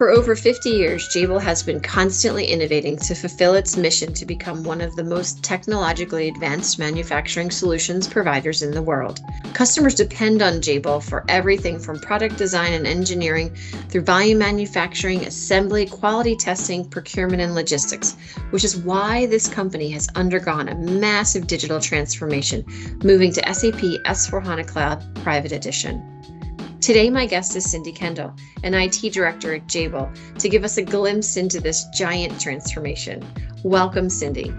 For over 50 years, Jabil has been constantly innovating to fulfill its mission to become one of the most technologically advanced manufacturing solutions providers in the world. Customers depend on Jabil for everything from product design and engineering through volume manufacturing, assembly, quality testing, procurement, and logistics, which is why this company has undergone a massive digital transformation, moving to SAP S4HANA Cloud Private Edition. Today, my guest is Cindy Kendall, an IT director at Jabil, to give us a glimpse into this giant transformation. Welcome, Cindy.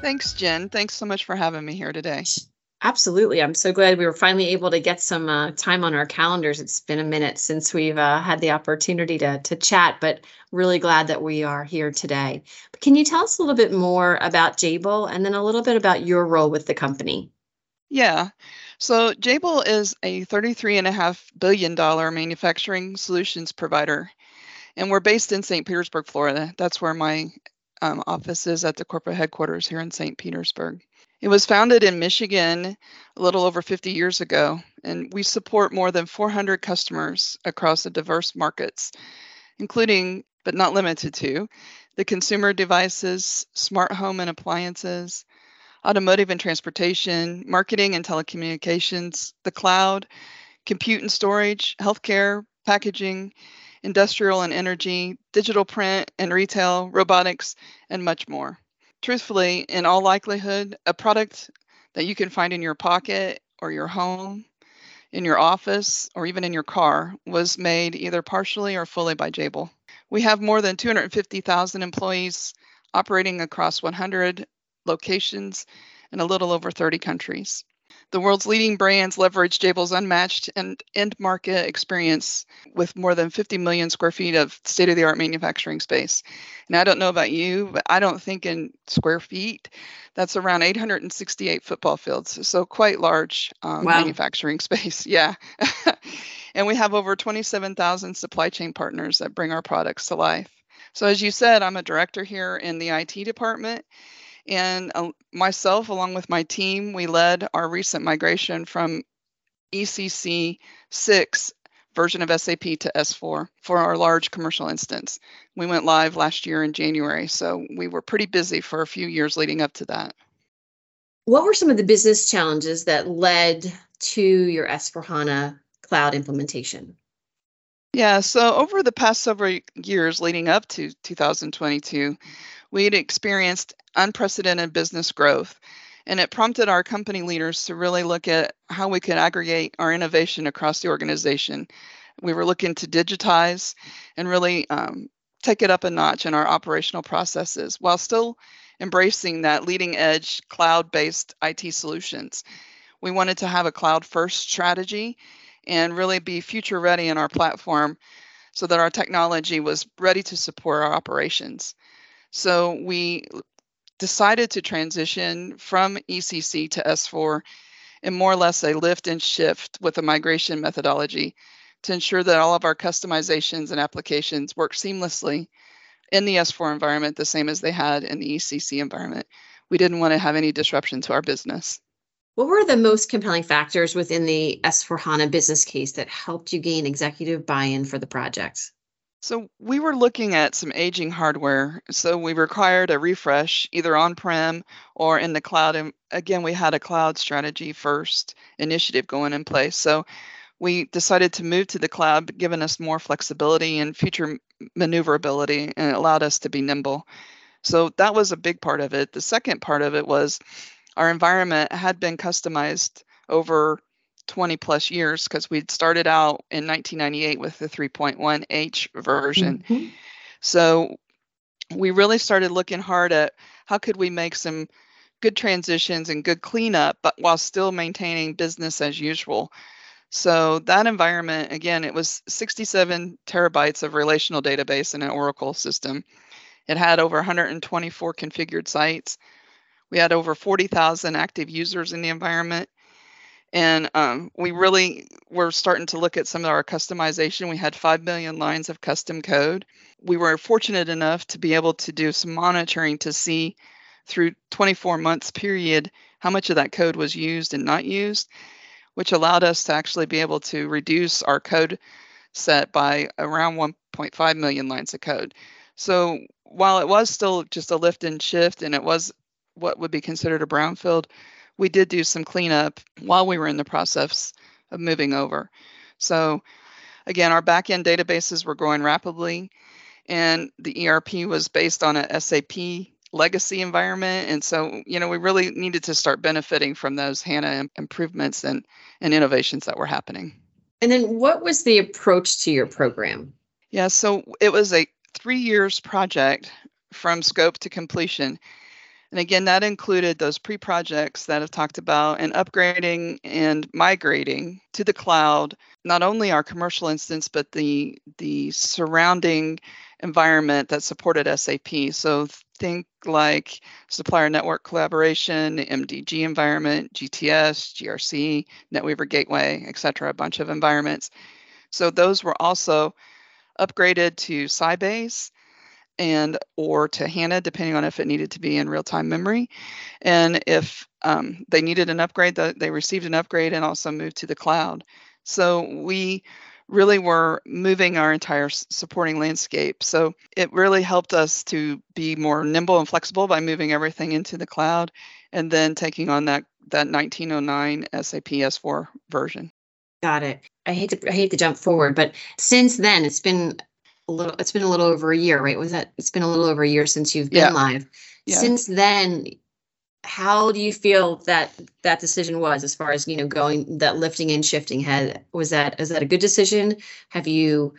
Thanks, Jen. Thanks so much for having me here today. Absolutely. I'm so glad we were finally able to get some uh, time on our calendars. It's been a minute since we've uh, had the opportunity to, to chat, but really glad that we are here today. But can you tell us a little bit more about Jabil and then a little bit about your role with the company? Yeah. So Jabil is a $33.5 billion manufacturing solutions provider, and we're based in St. Petersburg, Florida. That's where my um, office is at the corporate headquarters here in St. Petersburg. It was founded in Michigan a little over 50 years ago, and we support more than 400 customers across the diverse markets, including, but not limited to, the consumer devices, smart home and appliances, automotive and transportation, marketing and telecommunications, the cloud, compute and storage, healthcare, packaging, industrial and energy, digital print and retail, robotics, and much more. Truthfully, in all likelihood, a product that you can find in your pocket or your home, in your office, or even in your car was made either partially or fully by Jabil. We have more than 250,000 employees operating across 100 locations in a little over 30 countries. The world's leading brands leverage Jabil's unmatched and end market experience with more than 50 million square feet of state of the art manufacturing space. And I don't know about you, but I don't think in square feet. That's around 868 football fields. So quite large um, wow. manufacturing space. Yeah. and we have over 27,000 supply chain partners that bring our products to life. So, as you said, I'm a director here in the IT department. And uh, myself, along with my team, we led our recent migration from ECC 6 version of SAP to S4 for our large commercial instance. We went live last year in January, so we were pretty busy for a few years leading up to that. What were some of the business challenges that led to your S4HANA cloud implementation? Yeah, so over the past several years leading up to 2022, we had experienced unprecedented business growth, and it prompted our company leaders to really look at how we could aggregate our innovation across the organization. We were looking to digitize and really um, take it up a notch in our operational processes while still embracing that leading edge cloud based IT solutions. We wanted to have a cloud first strategy and really be future ready in our platform so that our technology was ready to support our operations. So we decided to transition from ECC to S4 in more or less a lift and shift with a migration methodology to ensure that all of our customizations and applications work seamlessly in the S4 environment the same as they had in the ECC environment. We didn't want to have any disruption to our business. What were the most compelling factors within the S4 HANA business case that helped you gain executive buy in for the project? So we were looking at some aging hardware. So we required a refresh either on-prem or in the cloud. And again, we had a cloud strategy first initiative going in place. So we decided to move to the cloud, giving us more flexibility and future maneuverability, and it allowed us to be nimble. So that was a big part of it. The second part of it was our environment had been customized over 20 plus years because we'd started out in 1998 with the 3.1H version. Mm-hmm. So we really started looking hard at how could we make some good transitions and good cleanup, but while still maintaining business as usual. So that environment, again, it was 67 terabytes of relational database in an Oracle system. It had over 124 configured sites. We had over 40,000 active users in the environment and um, we really were starting to look at some of our customization. We had 5 million lines of custom code. We were fortunate enough to be able to do some monitoring to see through 24 months period how much of that code was used and not used, which allowed us to actually be able to reduce our code set by around 1.5 million lines of code. So while it was still just a lift and shift and it was what would be considered a brownfield, we did do some cleanup while we were in the process of moving over. So again, our backend databases were growing rapidly and the ERP was based on a SAP legacy environment. And so, you know, we really needed to start benefiting from those HANA improvements and, and innovations that were happening. And then what was the approach to your program? Yeah, so it was a three years project from scope to completion. And again, that included those pre projects that I've talked about and upgrading and migrating to the cloud, not only our commercial instance, but the, the surrounding environment that supported SAP. So think like supplier network collaboration, MDG environment, GTS, GRC, NetWeaver Gateway, et cetera, a bunch of environments. So those were also upgraded to Sybase and or to HANA, depending on if it needed to be in real-time memory. And if um, they needed an upgrade, they received an upgrade and also moved to the cloud. So we really were moving our entire supporting landscape. So it really helped us to be more nimble and flexible by moving everything into the cloud and then taking on that that 1909 SAP S4 version. Got it. I hate to I hate to jump forward, but since then it's been a little it's been a little over a year, right? Was that it's been a little over a year since you've been yeah. live. Yeah. Since then, how do you feel that that decision was as far as you know going that lifting and shifting had was that is that a good decision have you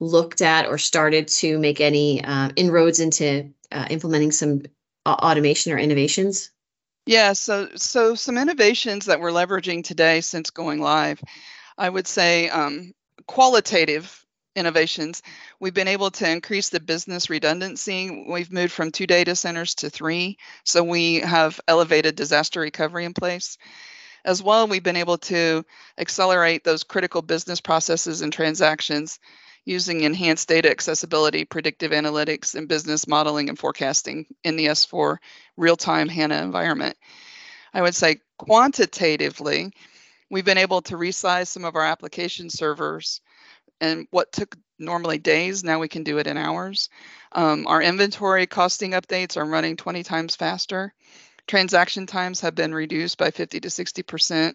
looked at or started to make any uh, inroads into uh, implementing some automation or innovations yeah so so some innovations that we're leveraging today since going live i would say um, qualitative innovations, we've been able to increase the business redundancy. We've moved from two data centers to three, so we have elevated disaster recovery in place. As well, we've been able to accelerate those critical business processes and transactions using enhanced data accessibility, predictive analytics, and business modeling and forecasting in the S4 real time HANA environment. I would say quantitatively, we've been able to resize some of our application servers and what took normally days, now we can do it in hours. Um, our inventory costing updates are running 20 times faster. Transaction times have been reduced by 50 to 60%.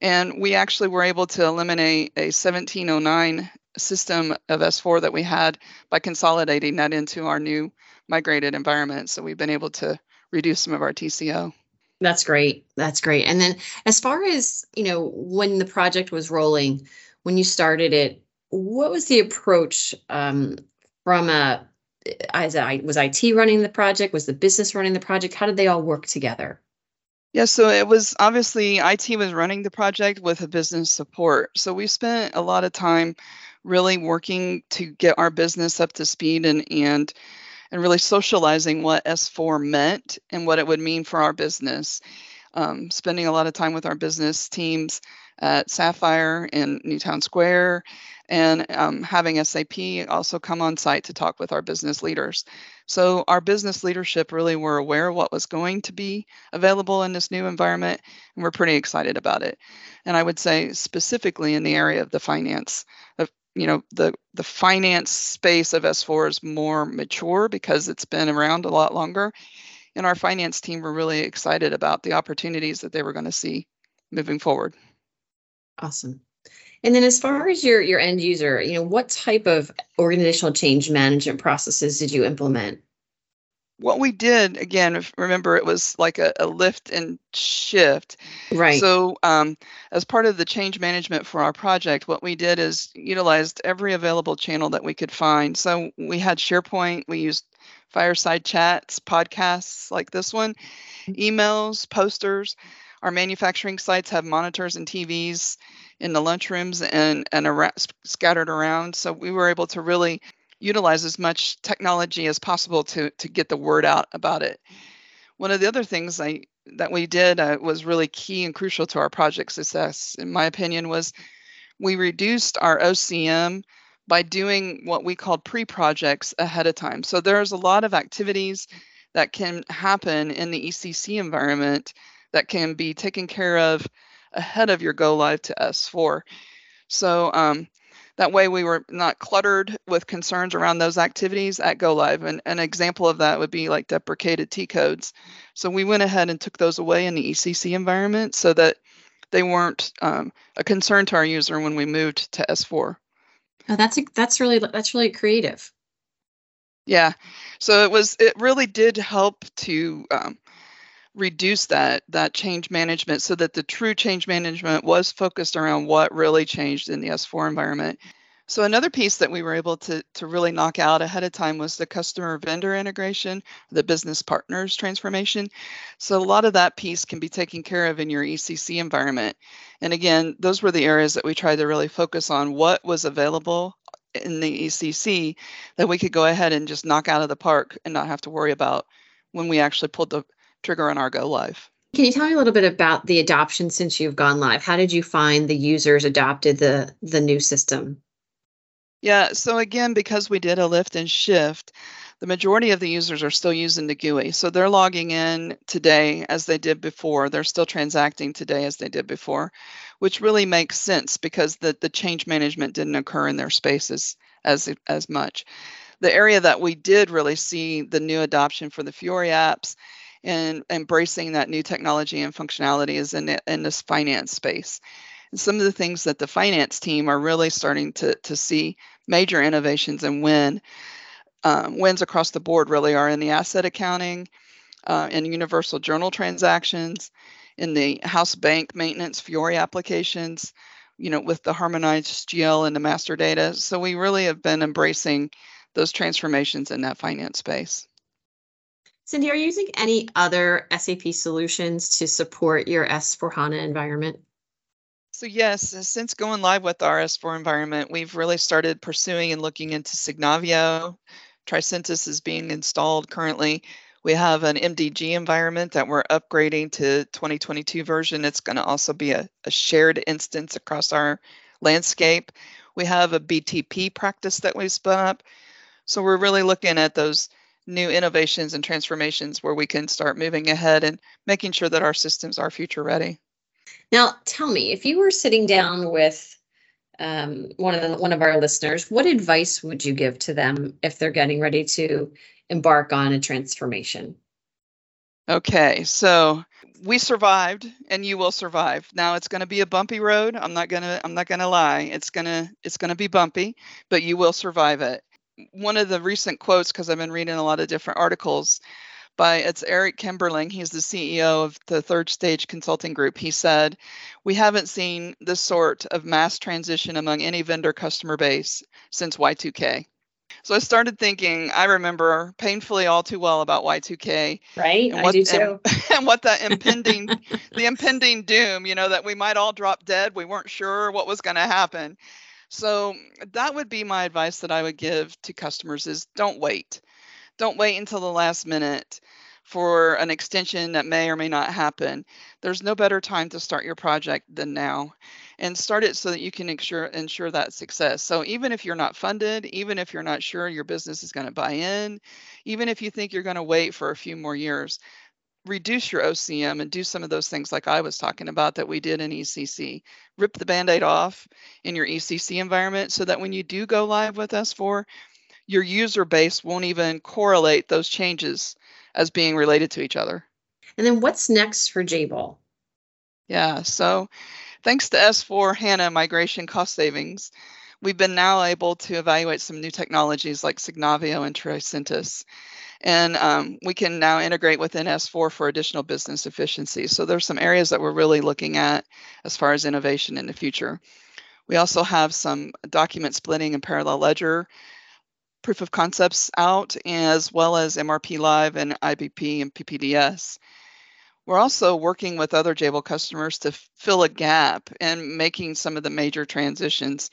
And we actually were able to eliminate a 1709 system of S4 that we had by consolidating that into our new migrated environment. So we've been able to reduce some of our TCO. That's great. That's great. And then as far as, you know, when the project was rolling, when you started it, what was the approach um, from I was IT running the project? Was the business running the project? How did they all work together? Yeah, so it was obviously IT was running the project with a business support. So we spent a lot of time really working to get our business up to speed and and and really socializing what S4 meant and what it would mean for our business. Um, spending a lot of time with our business teams at Sapphire in Newtown Square and um, having SAP also come on site to talk with our business leaders. So our business leadership really were aware of what was going to be available in this new environment, and we're pretty excited about it. And I would say specifically in the area of the finance, of you know the the finance space of S4 is more mature because it's been around a lot longer, and our finance team were really excited about the opportunities that they were going to see moving forward. Awesome. And then as far as your your end user, you know, what type of organizational change management processes did you implement? What we did, again, remember it was like a, a lift and shift. Right. So, um, as part of the change management for our project, what we did is utilized every available channel that we could find. So, we had SharePoint, we used fireside chats, podcasts like this one, mm-hmm. emails, posters. Our manufacturing sites have monitors and TVs in the lunchrooms and and around, scattered around. So we were able to really utilize as much technology as possible to to get the word out about it. One of the other things I that we did uh, was really key and crucial to our project success, in my opinion, was we reduced our OCM by doing what we called pre-projects ahead of time. So there's a lot of activities that can happen in the ECC environment that can be taken care of ahead of your go live to S4. So um, That way, we were not cluttered with concerns around those activities at Go Live. And an example of that would be like deprecated T codes. So we went ahead and took those away in the ECC environment so that they weren't um, a concern to our user when we moved to S4. Oh, that's that's really that's really creative. Yeah, so it was it really did help to um, reduce that that change management so that the true change management was focused around what really changed in the S4 environment. So another piece that we were able to, to really knock out ahead of time was the customer vendor integration, the business partners transformation. So a lot of that piece can be taken care of in your ECC environment. And again, those were the areas that we tried to really focus on what was available in the ECC that we could go ahead and just knock out of the park and not have to worry about when we actually pulled the trigger on our go live. Can you tell me a little bit about the adoption since you've gone live? How did you find the users adopted the the new system? Yeah, so again, because we did a lift and shift, the majority of the users are still using the GUI. So they're logging in today as they did before. They're still transacting today as they did before, which really makes sense because the, the change management didn't occur in their spaces as, as much. The area that we did really see the new adoption for the Fiori apps and embracing that new technology and functionality is in, in this finance space. And some of the things that the finance team are really starting to, to see major innovations and win um, wins across the board really are in the asset accounting, uh, in universal journal transactions, in the house bank maintenance Fiori applications, you know, with the harmonized GL and the master data. So we really have been embracing those transformations in that finance space. Cindy, are you using any other SAP solutions to support your S4HANA environment? So yes, since going live with our S4 environment, we've really started pursuing and looking into Signavio. Tricentis is being installed currently. We have an MDG environment that we're upgrading to 2022 version. It's going to also be a, a shared instance across our landscape. We have a BTP practice that we've spun up. So we're really looking at those new innovations and transformations where we can start moving ahead and making sure that our systems are future ready. Now, tell me, if you were sitting down with um, one of the, one of our listeners, what advice would you give to them if they're getting ready to embark on a transformation? Okay, so we survived and you will survive. Now it's going to be a bumpy road. I'm not going to I'm not going to lie. It's going to it's going to be bumpy, but you will survive it one of the recent quotes, because I've been reading a lot of different articles, by it's Eric Kimberling. He's the CEO of the Third Stage Consulting Group. He said, "We haven't seen this sort of mass transition among any vendor customer base since Y2K." So I started thinking. I remember painfully all too well about Y2K. Right, and what, I do too. And, and what that impending, the impending doom. You know that we might all drop dead. We weren't sure what was going to happen. So that would be my advice that I would give to customers is don't wait. Don't wait until the last minute for an extension that may or may not happen. There's no better time to start your project than now and start it so that you can ensure ensure that success. So even if you're not funded, even if you're not sure your business is going to buy in, even if you think you're going to wait for a few more years, reduce your OCM and do some of those things like I was talking about that we did in ECC. Rip the band aid off in your ECC environment so that when you do go live with S4, your user base won't even correlate those changes as being related to each other. And then what's next for Jabil? Yeah, so thanks to S4 HANA migration cost savings, we've been now able to evaluate some new technologies like Signavio and Tricentis. And um, we can now integrate within S4 for additional business efficiency. So there's some areas that we're really looking at as far as innovation in the future. We also have some document splitting and parallel ledger proof of concepts out, as well as MRP Live and IBP and PPDS. We're also working with other Jabil customers to fill a gap and making some of the major transitions.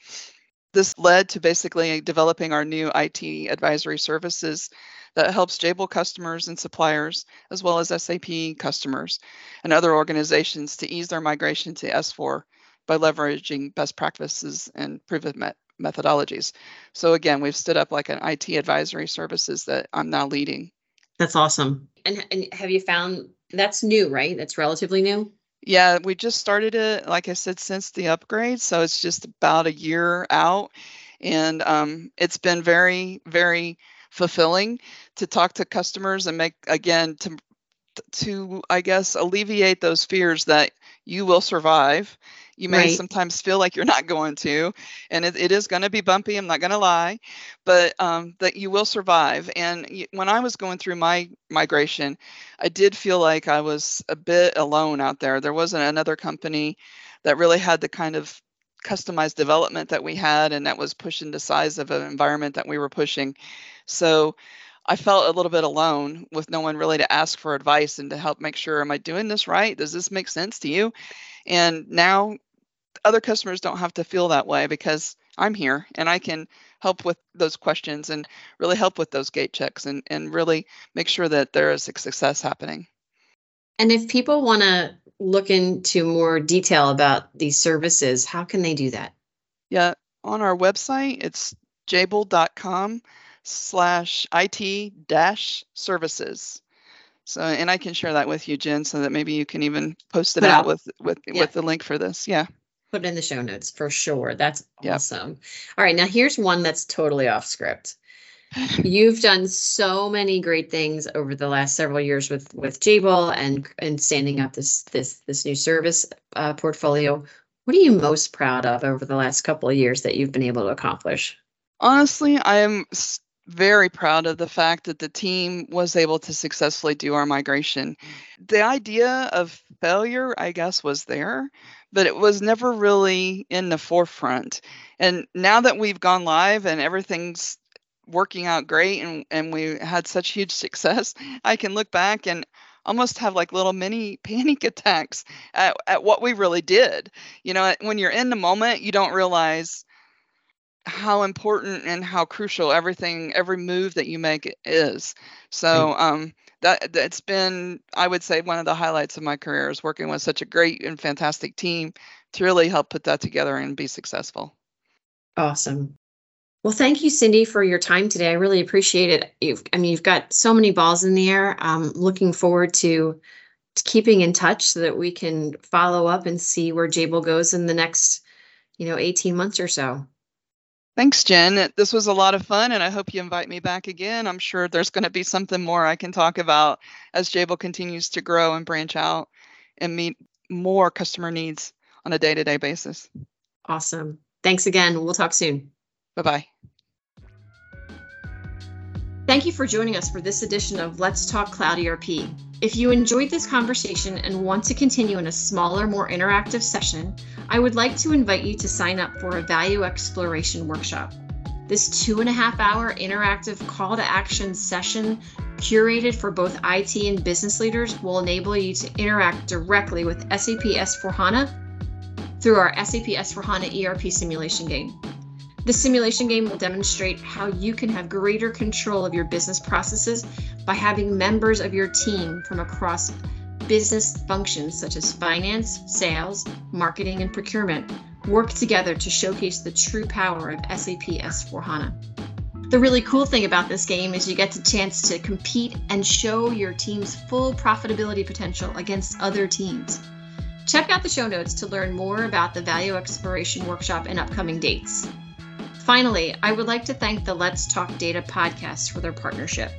This led to basically developing our new IT advisory services that helps Jabil customers and suppliers, as well as SAP customers and other organizations to ease their migration to S4 by leveraging best practices and proven met- methodologies. So again, we've stood up like an IT advisory services that I'm now leading. That's awesome. And, and have you found that's new, right? That's relatively new. Yeah, we just started it, like I said, since the upgrade. So it's just about a year out. And um, it's been very, very fulfilling to talk to customers and make, again, to to i guess alleviate those fears that you will survive. You may right. sometimes feel like you're not going to and it, it is going to be bumpy i'm not going to lie but um, that you will survive. And when i was going through my migration i did feel like i was a bit alone out there. There wasn't another company that really had the kind of customized development that we had and that was pushing the size of an environment that we were pushing. So I felt a little bit alone with no one really to ask for advice and to help make sure, am I doing this right? Does this make sense to you? And now other customers don't have to feel that way because I'm here and I can help with those questions and really help with those gate checks and, and really make sure that there is a success happening. And if people want to look into more detail about these services, how can they do that? Yeah, on our website, it's jabil.com slash IT dash services. So, and I can share that with you, Jen, so that maybe you can even post it Put out, out with with yeah. with the link for this. Yeah. Put it in the show notes for sure. That's yep. awesome. All right, now here's one that's totally off script. You've done so many great things over the last several years with with Jabil and and standing up this this this new service uh, portfolio. What are you most proud of over the last couple of years that you've been able to accomplish? Honestly, I am very proud of the fact that the team was able to successfully do our migration. Mm. The idea of failure, I guess, was there, but it was never really in the forefront. And now that we've gone live and everything's working out great and, and we had such huge success, I can look back and almost have like little mini panic attacks at, at what we really did. You know, when you're in the moment, you don't realize how important and how crucial everything every move that you make is. So um that that's been i would say one of the highlights of my career is working with such a great and fantastic team to really help put that together and be successful. Awesome. Well thank you cindy for your time today. I really appreciate it. You've i mean you've got so many balls in the air. I'm looking forward to, to keeping in touch so that we can follow up and see where jabil goes in the next you know 18 months or so Thanks, Jen. This was a lot of fun, and I hope you invite me back again. I'm sure there's going to be something more I can talk about as Jabil continues to grow and branch out and meet more customer needs on a day to day basis. Awesome. Thanks again. We'll talk soon. Bye bye. Thank you for joining us for this edition of Let's Talk Cloud ERP. If you enjoyed this conversation and want to continue in a smaller, more interactive session, I would like to invite you to sign up for a value exploration workshop. This two and a half hour interactive call to action session, curated for both IT and business leaders, will enable you to interact directly with SAP S4HANA through our SAP S4HANA ERP simulation game. The simulation game will demonstrate how you can have greater control of your business processes by having members of your team from across business functions such as finance, sales, marketing, and procurement work together to showcase the true power of SAP S4HANA. The really cool thing about this game is you get the chance to compete and show your team's full profitability potential against other teams. Check out the show notes to learn more about the Value Exploration Workshop and upcoming dates. Finally, I would like to thank the Let's Talk Data podcast for their partnership.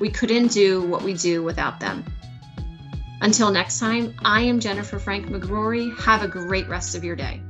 We couldn't do what we do without them. Until next time, I am Jennifer Frank McGrory. Have a great rest of your day.